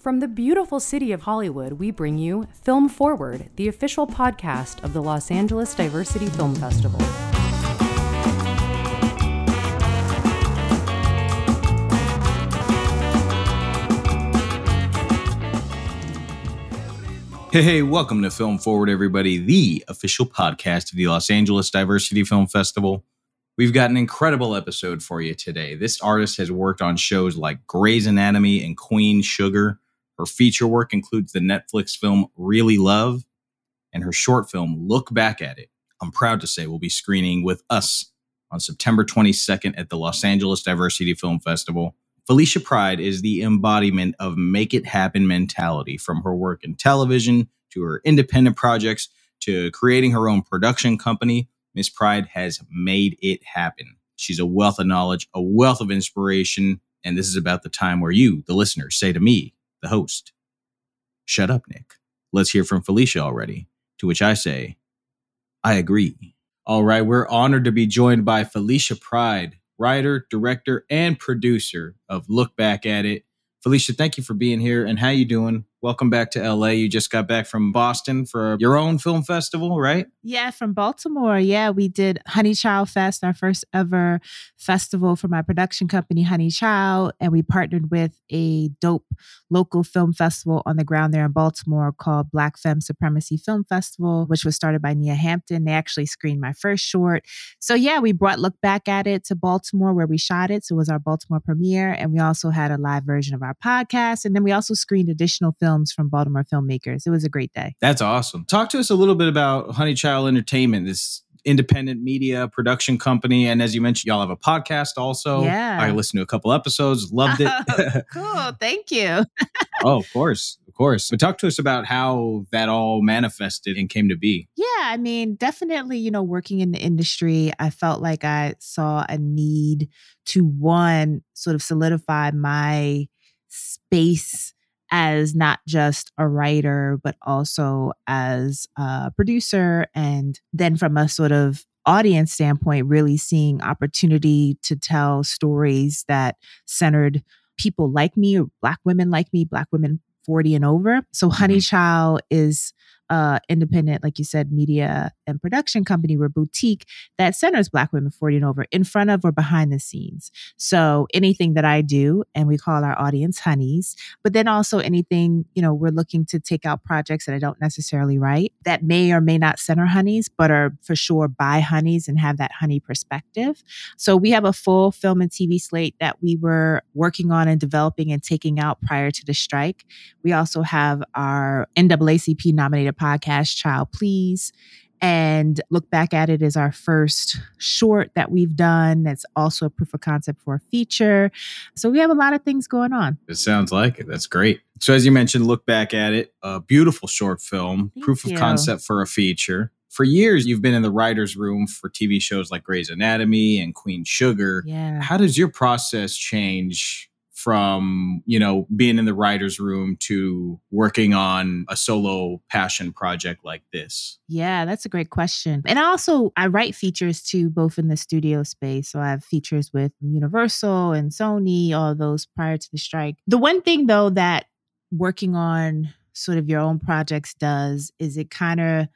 From the beautiful city of Hollywood, we bring you Film Forward, the official podcast of the Los Angeles Diversity Film Festival. Hey, hey, welcome to Film Forward, everybody, the official podcast of the Los Angeles Diversity Film Festival. We've got an incredible episode for you today. This artist has worked on shows like Grey's Anatomy and Queen Sugar. Her feature work includes the Netflix film Really Love and her short film Look Back at It. I'm proud to say we'll be screening with us on September 22nd at the Los Angeles Diversity Film Festival. Felicia Pride is the embodiment of make it happen mentality from her work in television to her independent projects to creating her own production company. Miss Pride has made it happen. She's a wealth of knowledge, a wealth of inspiration, and this is about the time where you, the listeners, say to me, the host. Shut up, Nick. Let's hear from Felicia already. To which I say, I agree. All right, we're honored to be joined by Felicia Pride, writer, director, and producer of Look Back at It. Felicia, thank you for being here. And how you doing? Welcome back to LA. You just got back from Boston for your own film festival, right? Yeah, from Baltimore. Yeah, we did Honey Child Fest, our first ever festival for my production company, Honey Child. And we partnered with a dope local film festival on the ground there in Baltimore called Black Femme Supremacy Film Festival, which was started by Nia Hampton. They actually screened my first short. So, yeah, we brought Look Back at It to Baltimore where we shot it. So, it was our Baltimore premiere. And we also had a live version of our podcast. And then we also screened additional films films from Baltimore filmmakers. It was a great day. That's awesome. Talk to us a little bit about Honey Child Entertainment, this independent media production company. And as you mentioned, y'all have a podcast also. Yeah. I listened to a couple episodes, loved it. Oh, cool. Thank you. oh, of course. Of course. But talk to us about how that all manifested and came to be. Yeah. I mean, definitely, you know, working in the industry, I felt like I saw a need to one, sort of solidify my space as not just a writer, but also as a producer. And then from a sort of audience standpoint, really seeing opportunity to tell stories that centered people like me, Black women like me, Black women 40 and over. So Honey mm-hmm. Child is uh, independent, like you said, media and production company. We're boutique that centers Black women 40 and over in front of or behind the scenes. So anything that I do, and we call our audience honeys, but then also anything, you know, we're looking to take out projects that I don't necessarily write that may or may not center honeys, but are for sure by honeys and have that honey perspective. So we have a full film and TV slate that we were working on and developing and taking out prior to the strike. We also have our NAACP nominated podcast, Child Please. And look back at it as our first short that we've done. That's also a proof of concept for a feature. So we have a lot of things going on. It sounds like it. That's great. So, as you mentioned, look back at it, a beautiful short film, Thank proof you. of concept for a feature. For years, you've been in the writer's room for TV shows like Grey's Anatomy and Queen Sugar. Yeah. How does your process change from you know being in the writers room to working on a solo passion project like this? Yeah that's a great question. And also i write features too both in the studio space. So i have features with universal and sony all those prior to the strike. The one thing though that working on sort of your own projects does is it kind of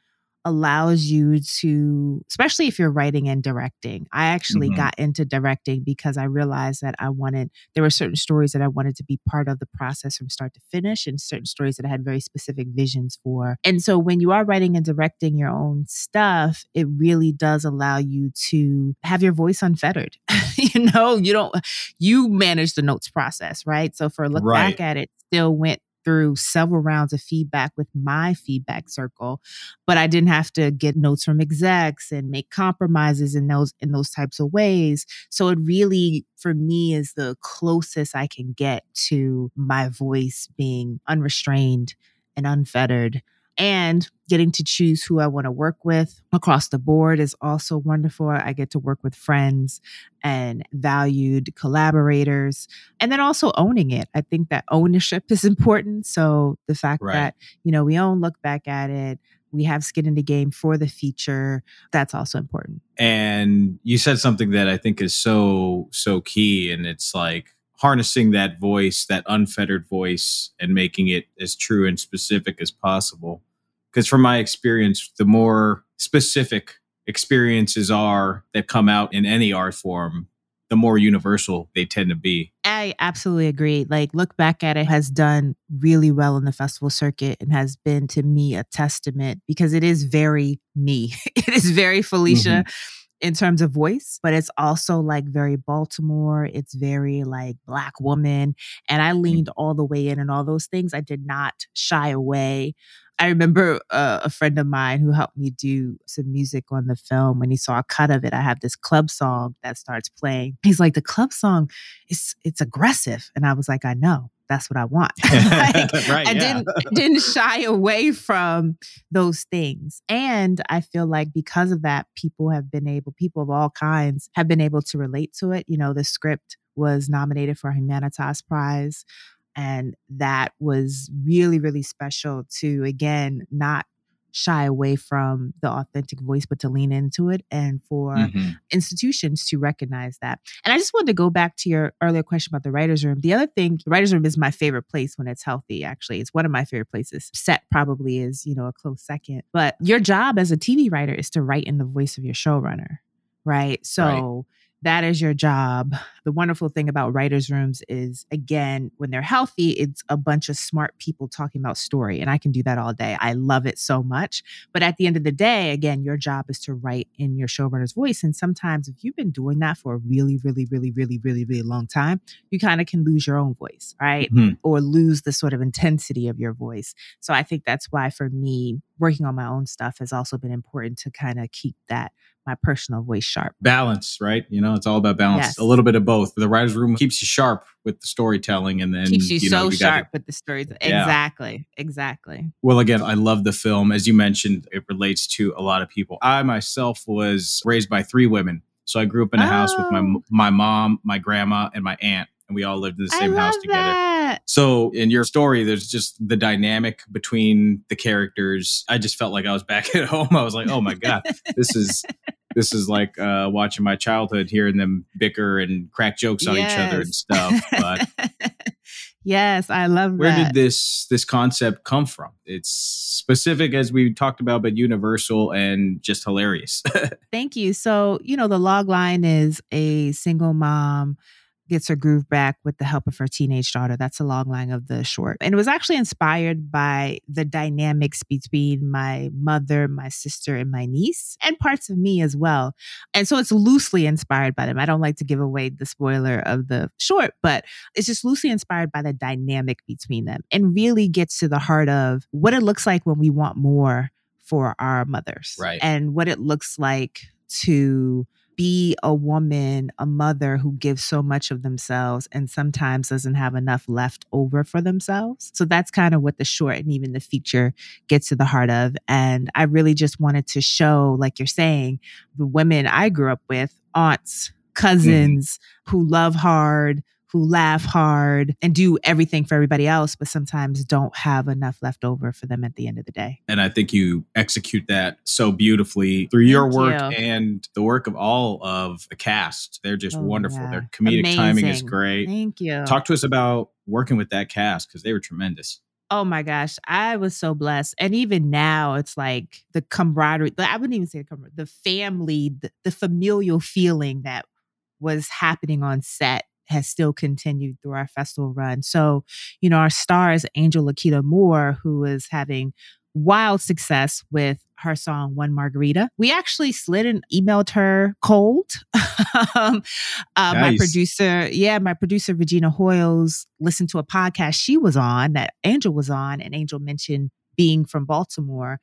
allows you to, especially if you're writing and directing. I actually mm-hmm. got into directing because I realized that I wanted, there were certain stories that I wanted to be part of the process from start to finish, and certain stories that I had very specific visions for. And so when you are writing and directing your own stuff, it really does allow you to have your voice unfettered. you know, you don't, you manage the notes process, right? So for a look right. back at it, still went through several rounds of feedback with my feedback circle, but I didn't have to get notes from execs and make compromises in those in those types of ways. So it really for me is the closest I can get to my voice being unrestrained and unfettered and getting to choose who I want to work with across the board is also wonderful. I get to work with friends and valued collaborators and then also owning it. I think that ownership is important. So the fact right. that, you know, we own look back at it, we have skin in the game for the feature, that's also important. And you said something that I think is so so key and it's like harnessing that voice, that unfettered voice, and making it as true and specific as possible. Because from my experience, the more specific experiences are that come out in any art form, the more universal they tend to be. I absolutely agree. Like, look back at it has done really well in the festival circuit and has been to me a testament because it is very me. it is very Felicia. Mm-hmm in terms of voice, but it's also like very Baltimore. It's very like Black woman. And I mm. leaned all the way in and all those things. I did not shy away I remember uh, a friend of mine who helped me do some music on the film. When he saw a cut of it, I have this club song that starts playing. He's like, "The club song is it's aggressive," and I was like, "I know." That's what I want. like, right, I yeah. didn't didn't shy away from those things, and I feel like because of that, people have been able, people of all kinds, have been able to relate to it. You know, the script was nominated for a Humanitas Prize. And that was really, really special to, again, not shy away from the authentic voice, but to lean into it and for mm-hmm. institutions to recognize that. And I just wanted to go back to your earlier question about the writer's room. The other thing, the writer's room is my favorite place when it's healthy, actually. It's one of my favorite places. Set probably is, you know, a close second. But your job as a TV writer is to write in the voice of your showrunner, right? So right that is your job. The wonderful thing about writers' rooms is, again, when they're healthy, it's a bunch of smart people talking about story. And I can do that all day. I love it so much. But at the end of the day, again, your job is to write in your showrunner's voice. And sometimes, if you've been doing that for a really, really, really, really, really, really long time, you kind of can lose your own voice, right? Mm-hmm. Or lose the sort of intensity of your voice. So I think that's why, for me, working on my own stuff has also been important to kind of keep that my personal voice sharp. Balance, right? You know, it's all about balance. Yes. A little bit of both. The writer's room keeps you sharp with the storytelling and then keeps you, you know, so you sharp gotta, with the stories. Yeah. Exactly. Exactly. Well, again, I love the film. As you mentioned, it relates to a lot of people. I myself was raised by three women. So I grew up in a oh. house with my oh. my mom, my grandma, and my aunt and we all lived in the same house together. That. So in your story, there's just the dynamic between the characters. I just felt like I was back at home. I was like, oh my God, this is this is like uh, watching my childhood, hearing them bicker and crack jokes on yes. each other and stuff. But yes, I love where that. did this this concept come from? It's specific as we talked about, but universal and just hilarious. Thank you. So you know, the log line is a single mom gets her groove back with the help of her teenage daughter. That's a long line of the short. And it was actually inspired by the dynamics between my mother, my sister, and my niece, and parts of me as well. And so it's loosely inspired by them. I don't like to give away the spoiler of the short, but it's just loosely inspired by the dynamic between them and really gets to the heart of what it looks like when we want more for our mothers. Right. And what it looks like to be a woman, a mother who gives so much of themselves and sometimes doesn't have enough left over for themselves. So that's kind of what the short and even the feature gets to the heart of. And I really just wanted to show, like you're saying, the women I grew up with, aunts, mm-hmm. cousins mm. who love hard, who laugh hard and do everything for everybody else, but sometimes don't have enough left over for them at the end of the day. And I think you execute that so beautifully through Thank your work you. and the work of all of the cast. They're just oh, wonderful. Yeah. Their comedic Amazing. timing is great. Thank you. Talk to us about working with that cast because they were tremendous. Oh my gosh, I was so blessed. And even now, it's like the camaraderie, I wouldn't even say the camaraderie, the family, the, the familial feeling that was happening on set has still continued through our festival run. So, you know, our star is Angel Laketa Moore, who is having wild success with her song One Margarita. We actually slid and emailed her cold. um, uh, nice. My producer, yeah, my producer Regina Hoyles listened to a podcast she was on that Angel was on, and Angel mentioned being from Baltimore.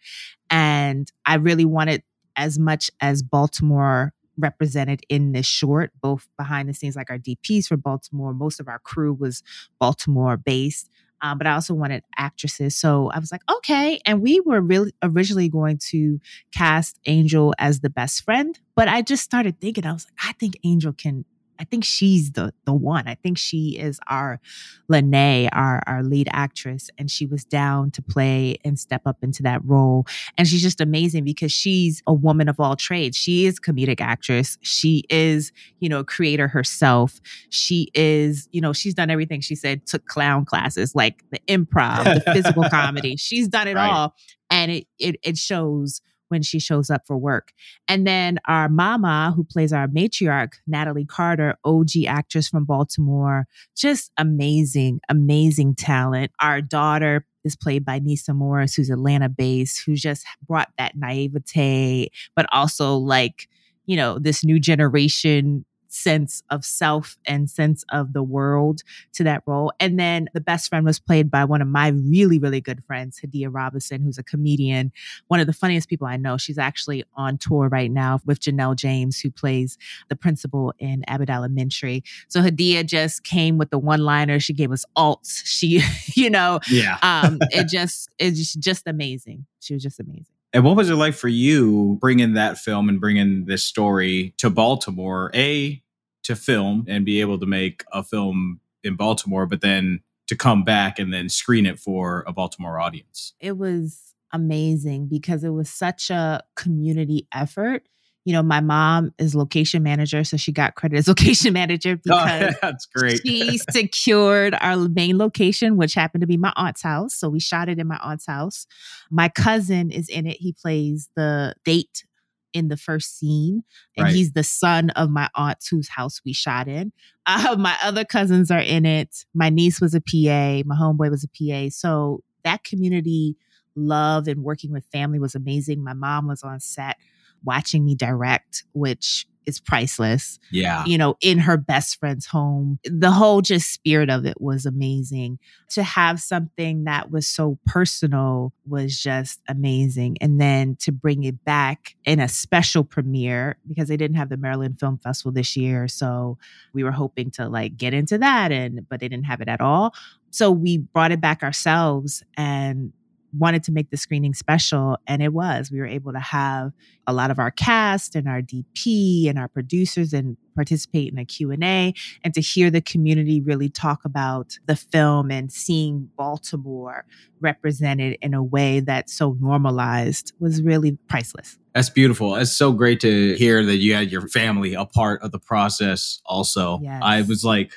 And I really wanted as much as Baltimore represented in this short, both behind the scenes, like our DPs for Baltimore. Most of our crew was Baltimore based. Um, but I also wanted actresses. So I was like, okay. And we were really originally going to cast Angel as the best friend. But I just started thinking, I was like, I think Angel can I think she's the the one. I think she is our Lene, our our lead actress, and she was down to play and step up into that role. And she's just amazing because she's a woman of all trades. She is comedic actress. She is, you know, creator herself. She is, you know, she's done everything. She said took clown classes, like the improv, the physical comedy. She's done it right. all, and it it it shows when she shows up for work. And then our mama, who plays our matriarch, Natalie Carter, OG actress from Baltimore, just amazing, amazing talent. Our daughter is played by Nisa Morris, who's Atlanta based, who just brought that naivete, but also like, you know, this new generation sense of self and sense of the world to that role. And then the best friend was played by one of my really, really good friends, Hadia Robinson, who's a comedian, one of the funniest people I know. She's actually on tour right now with Janelle James, who plays the principal in Abbott Elementary. So Hadia just came with the one liner. She gave us alts. She, you know, yeah. um, it just, it's just amazing. She was just amazing. And what was it like for you bringing that film and bringing this story to Baltimore? A, to film and be able to make a film in Baltimore, but then to come back and then screen it for a Baltimore audience? It was amazing because it was such a community effort you know, my mom is location manager, so she got credit as location manager oh, because oh, that's great. she secured our main location, which happened to be my aunt's house. So we shot it in my aunt's house. My cousin is in it. He plays the date in the first scene, and right. he's the son of my aunt whose house we shot in. Uh, my other cousins are in it. My niece was a PA. My homeboy was a PA. So that community love and working with family was amazing. My mom was on set watching me direct, which is priceless. Yeah. You know, in her best friend's home. The whole just spirit of it was amazing. To have something that was so personal was just amazing. And then to bring it back in a special premiere because they didn't have the Maryland Film Festival this year. So we were hoping to like get into that and but they didn't have it at all. So we brought it back ourselves and wanted to make the screening special and it was we were able to have a lot of our cast and our dp and our producers and participate in a q&a and to hear the community really talk about the film and seeing baltimore represented in a way that's so normalized was really priceless that's beautiful. It's so great to hear that you had your family a part of the process also. Yes. I was like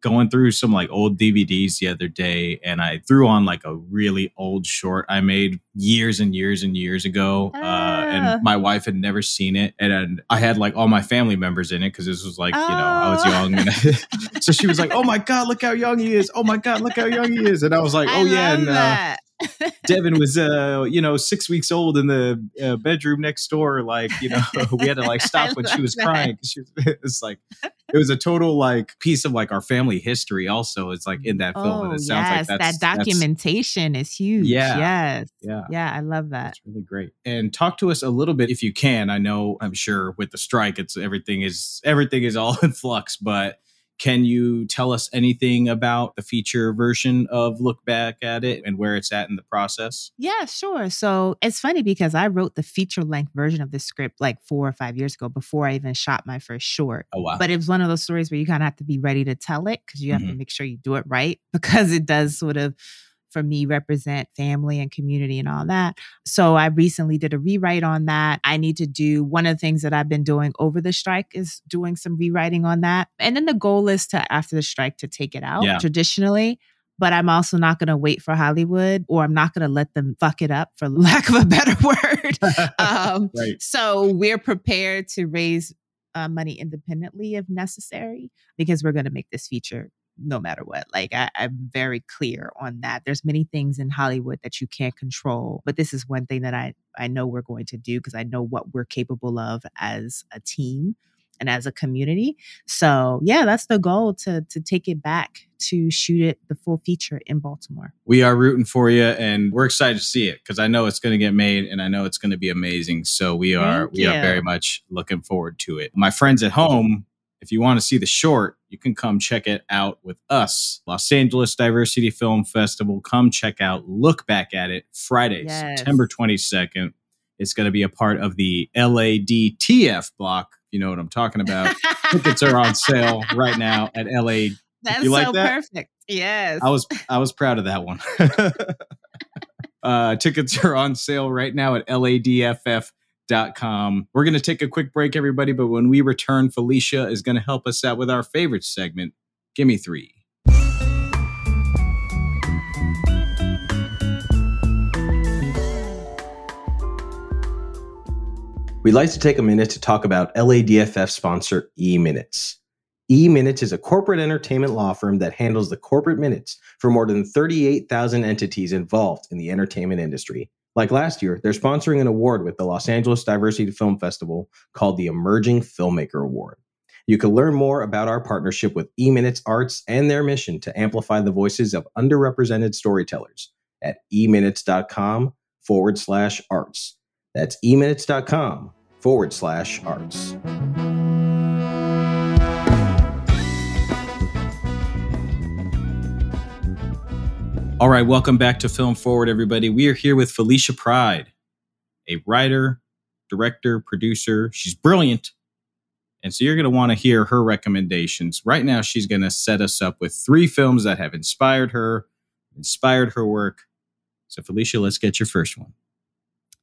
going through some like old DVDs the other day and I threw on like a really old short I made years and years and years ago. Uh, and ah. my wife had never seen it. And I had like all my family members in it because this was like, you know, I was oh. young. And so she was like, oh my God, look how young he is. Oh my God, look how young he is. And I was like, oh yeah. And uh, Devin was, uh, you know, six weeks old in the uh, bedroom next door. Like, you know, we had to like stop when she was that. crying. She was, it's like, it was a total like piece of like our family history. Also, it's like in that film, oh, and it sounds yes, like that documentation is huge. Yeah, yes, yeah, yeah. I love that. It's really great. And talk to us a little bit if you can. I know, I'm sure with the strike, it's everything is everything is all in flux, but can you tell us anything about the feature version of Look Back at It and where it's at in the process? Yeah, sure. So it's funny because I wrote the feature length version of the script like four or five years ago before I even shot my first short. Oh, wow. But it was one of those stories where you kind of have to be ready to tell it because you have mm-hmm. to make sure you do it right because it does sort of for me represent family and community and all that. So I recently did a rewrite on that. I need to do one of the things that I've been doing over the strike is doing some rewriting on that. And then the goal is to after the strike to take it out yeah. traditionally but I'm also not going to wait for Hollywood or I'm not going to let them fuck it up for lack of a better word. um, right. So we're prepared to raise uh, money independently if necessary because we're going to make this feature no matter what. Like I, I'm very clear on that. There's many things in Hollywood that you can't control, but this is one thing that I I know we're going to do because I know what we're capable of as a team and as a community. So yeah, that's the goal to to take it back to shoot it the full feature in Baltimore. We are rooting for you and we're excited to see it because I know it's going to get made and I know it's going to be amazing. So we are Thank we you. are very much looking forward to it. My friends at home if you want to see the short, you can come check it out with us. Los Angeles Diversity Film Festival. Come check out, look back at it Friday, yes. September 22nd. It's going to be a part of the LADFF block you know what I'm talking about. Tickets are on sale right now at LA. That's You like so that? perfect. Yes. I was I was proud of that one. uh, tickets are on sale right now at ladff.com. We're going to take a quick break, everybody, but when we return, Felicia is going to help us out with our favorite segment. Give me three. We'd like to take a minute to talk about LADFF sponsor E Minutes. E Minutes is a corporate entertainment law firm that handles the corporate minutes for more than 38,000 entities involved in the entertainment industry. Like last year, they're sponsoring an award with the Los Angeles Diversity Film Festival called the Emerging Filmmaker Award. You can learn more about our partnership with E Minutes Arts and their mission to amplify the voices of underrepresented storytellers at eminutes.com forward slash arts. That's eminutes.com forward slash arts. All right, welcome back to Film Forward, everybody. We are here with Felicia Pride, a writer, director, producer. She's brilliant. And so you're going to want to hear her recommendations. Right now, she's going to set us up with three films that have inspired her, inspired her work. So, Felicia, let's get your first one.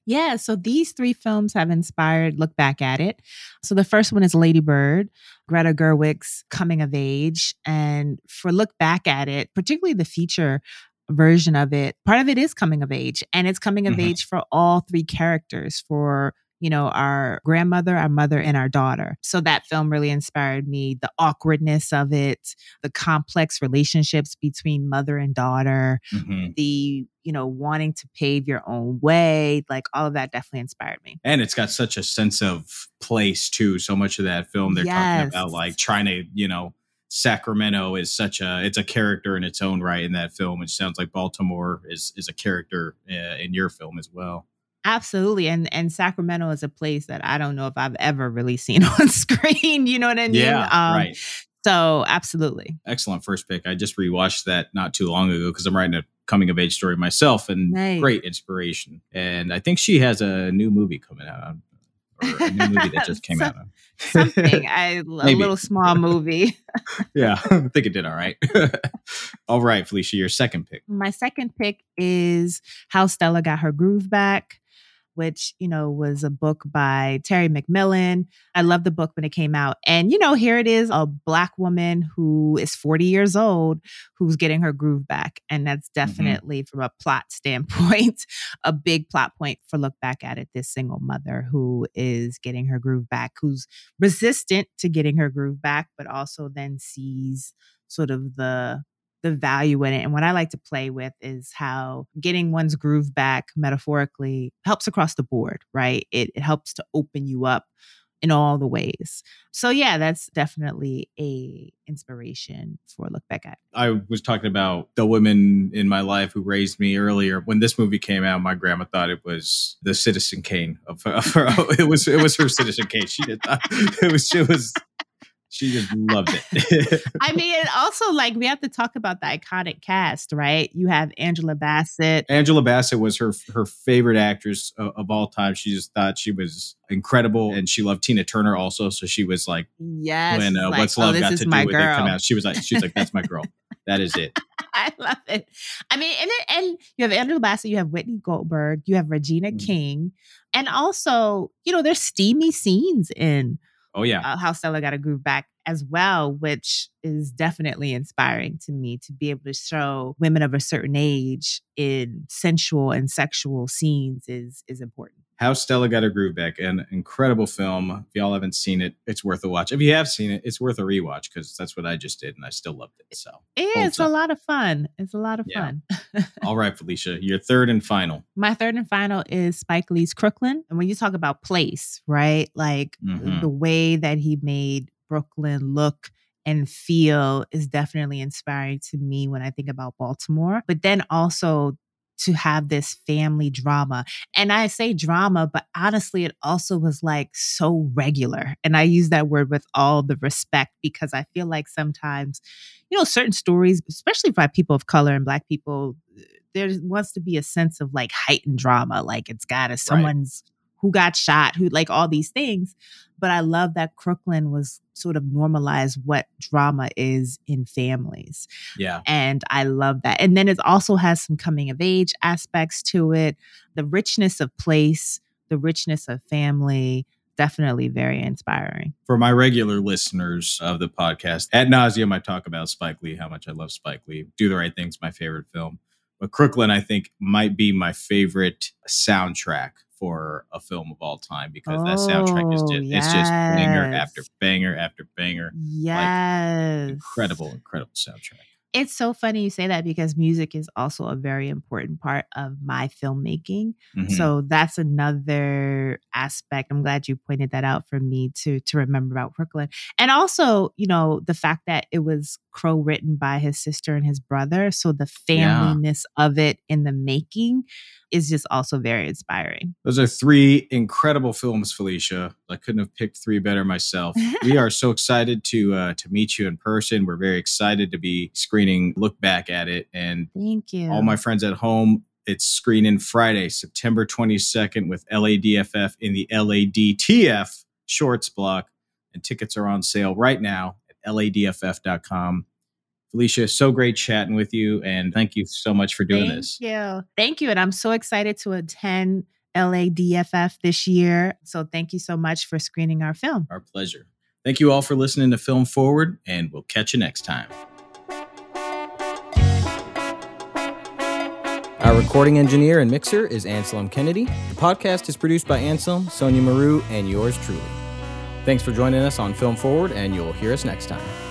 Yeah, so these three films have inspired Look Back at It. So the first one is Lady Bird, Greta Gerwig's coming of age. And for Look Back at It, particularly the feature version of it, part of it is coming of age. And it's coming of Mhm. age for all three characters for you know, our grandmother, our mother, and our daughter. So that film really inspired me. The awkwardness of it, the complex relationships between mother and daughter, Mhm. the, you know, wanting to pave your own way, like all of that definitely inspired me. And it's got such a sense of place, too. So much of that film, they're talking about like trying to, you know, Sacramento is such a it's a character in its own right in that film. It sounds like Baltimore is is a character uh, in your film as well. Absolutely. And and Sacramento is a place that I don't know if I've ever really seen on screen. You know what I mean? Yeah, Um, right. So absolutely. Excellent first pick. I just rewatched that not too long ago because I'm writing a coming of age story myself, and Nice. great inspiration. And I think she has a new movie coming out, or a new movie that just came So- out. Something. I a little small movie. yeah, I think it did all right. all right, Felicia, your second pick. My second pick is How Stella Got Her Groove Back, which, you know, was a book by Terry McMillan. I loved the book when it came out. And, you know, here it is a Black woman who is 40 years old who's getting her groove back. And that's mm-hmm. definitely, from a plot standpoint, a big plot point for Look Back at It. This single mother who is getting her groove back, who's resistant to getting her groove back, but also then sees sort of the the value in it. And what I like to play with is how getting one's groove back metaphorically helps across the board, right? It, it helps to open you up in all the ways. So yeah, that's definitely a inspiration for look back at. I was talking about the women in my life who raised me earlier. When this movie came out, my grandma thought it was the Citizen Kane of, of her. It was it was her Citizen Kane. She did not, it was she was she just loved it. I mean, also like we have to talk about the iconic cast, right? You have Angela Bassett. Angela Bassett was her her favorite actress of, of all time. She just thought she was incredible, and she loved Tina Turner also. So she was like, Yes. when uh, like, What's oh, Love this got to do with it come out, she was like, she's like, that's my girl. That is it. I love it. I mean, and and you have Angela Bassett, you have Whitney Goldberg, you have Regina Mm. King, and also, you know, there's steamy scenes in Oh yeah, uh, How Stella Got a Groove Back as well, which is definitely inspiring to me to be able to show women of a certain age in sensual and sexual scenes is is important. How Stella Got Her Groove Back, an incredible film. If y'all haven't seen it, it's worth a watch. If you have seen it, it's worth a rewatch because that's what I just did, and I still loved it. So, it is a lot of fun. It's a lot of Yeah. fun. all right, Felicia, your third and final. My third and final is Spike Lee's Crooklyn. And when you talk about place, right? Like Mhm. the way that he made Brooklyn look and feel is definitely inspiring to me when I think about Baltimore. But then also to have this family drama. And I say drama, but honestly, it also was like so regular. And I use that word with all the respect because I feel like sometimes, you know, certain stories, especially by people of color and Black people, there wants to be a sense of like heightened drama. Like it's got to, someone's who got shot, who like all these things. But I love that Crooklyn was sort of normalize what drama is in families. Yeah. And I love that. And then it also has some coming of age aspects to it, the richness of place, the richness of family. Definitely very inspiring. For my regular listeners of the podcast, at nauseum, I talk about Spike Lee, how much I love Spike Lee. Do the Right Thing's my favorite film. But Crooklyn, I think, might be my favorite soundtrack for a film of all time because that soundtrack is Oh, just it's just banger after banger after banger. Yes. Incredible, incredible soundtrack. It's so funny you say that because music is also a very important part of my filmmaking. Mhm. So that's another aspect. I'm glad you pointed that out for me to to remember about Crooklyn. And also, you know, the fact that it was Crow written by his sister and his brother. So the Yeah. familyness of it in the making is just also very inspiring. Those are three incredible films, Felicia. I couldn't have picked three better myself. we are so excited to uh, to meet you in person. We're very excited to be screening Look Back at it, and Thank you. all my friends at home. It's screening Friday, September 22nd with LADFF in the LADFF shorts block, and tickets are on sale right now ladff.com. Felicia, so great chatting with you, and thank you so much for doing Thank this. you. Thank you. And I'm so excited to attend LADFF this year. So thank you so much for screening our film. Our pleasure. Thank you all for listening to Film Forward, and we'll catch you next time. Our recording engineer and mixer is Anselm Kennedy. The podcast is produced by Anselm, Sonia Maru, and yours truly. Thanks for joining us on Film Forward, and you'll hear us next time.